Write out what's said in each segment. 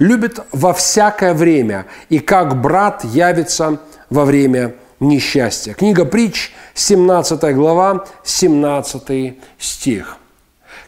любит во всякое время, и как брат явится во время несчастья. Книга притч, 17 глава, 17 стих.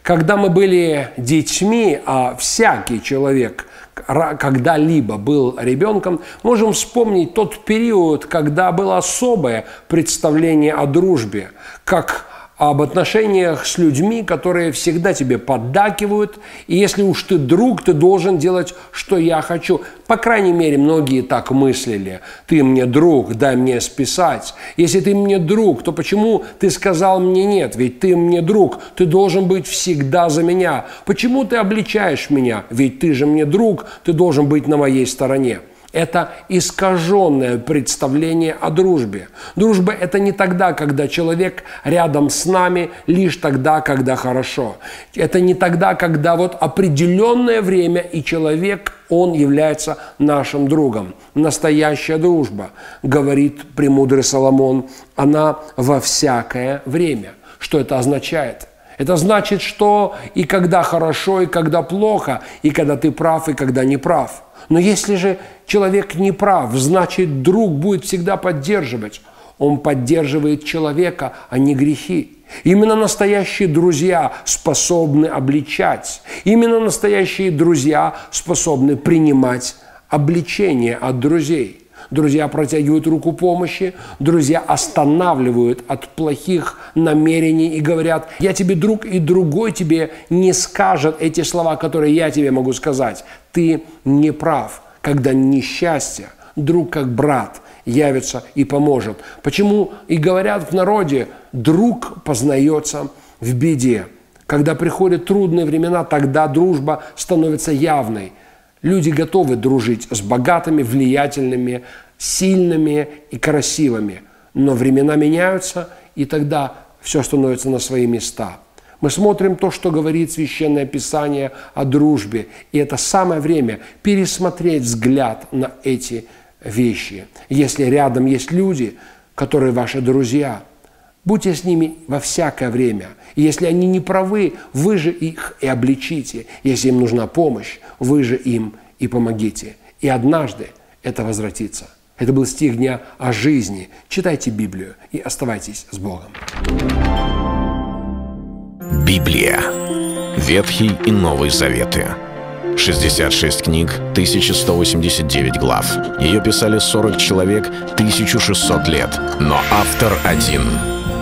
Когда мы были детьми, а всякий человек когда-либо был ребенком, можем вспомнить тот период, когда было особое представление о дружбе, как об отношениях с людьми, которые всегда тебе поддакивают. И если уж ты друг, ты должен делать, что я хочу. По крайней мере, многие так мыслили. Ты мне друг, дай мне списать. Если ты мне друг, то почему ты сказал мне нет? Ведь ты мне друг, ты должен быть всегда за меня. Почему ты обличаешь меня? Ведь ты же мне друг, ты должен быть на моей стороне. Это искаженное представление о дружбе. Дружба – это не тогда, когда человек рядом с нами, лишь тогда, когда хорошо. Это не тогда, когда вот определенное время и человек, он является нашим другом. Настоящая дружба, говорит премудрый Соломон, она во всякое время. Что это означает? Это значит, что и когда хорошо, и когда плохо, и когда ты прав, и когда не прав – но если же человек не прав, значит, друг будет всегда поддерживать. Он поддерживает человека, а не грехи. Именно настоящие друзья способны обличать. Именно настоящие друзья способны принимать обличение от друзей. Друзья протягивают руку помощи, друзья останавливают от плохих намерений и говорят, я тебе друг, и другой тебе не скажет эти слова, которые я тебе могу сказать. Ты не прав, когда несчастье, друг как брат, явится и поможет. Почему и говорят в народе, друг познается в беде. Когда приходят трудные времена, тогда дружба становится явной – Люди готовы дружить с богатыми, влиятельными, сильными и красивыми. Но времена меняются, и тогда все становится на свои места. Мы смотрим то, что говорит Священное Писание о дружбе. И это самое время пересмотреть взгляд на эти вещи. Если рядом есть люди, которые ваши друзья – Будьте с ними во всякое время. И если они не правы, вы же их и обличите. Если им нужна помощь, вы же им и помогите. И однажды это возвратится. Это был стих дня о жизни. Читайте Библию и оставайтесь с Богом. Библия. Ветхий и Новый Заветы. 66 книг, 1189 глав. Ее писали 40 человек, 1600 лет. Но автор один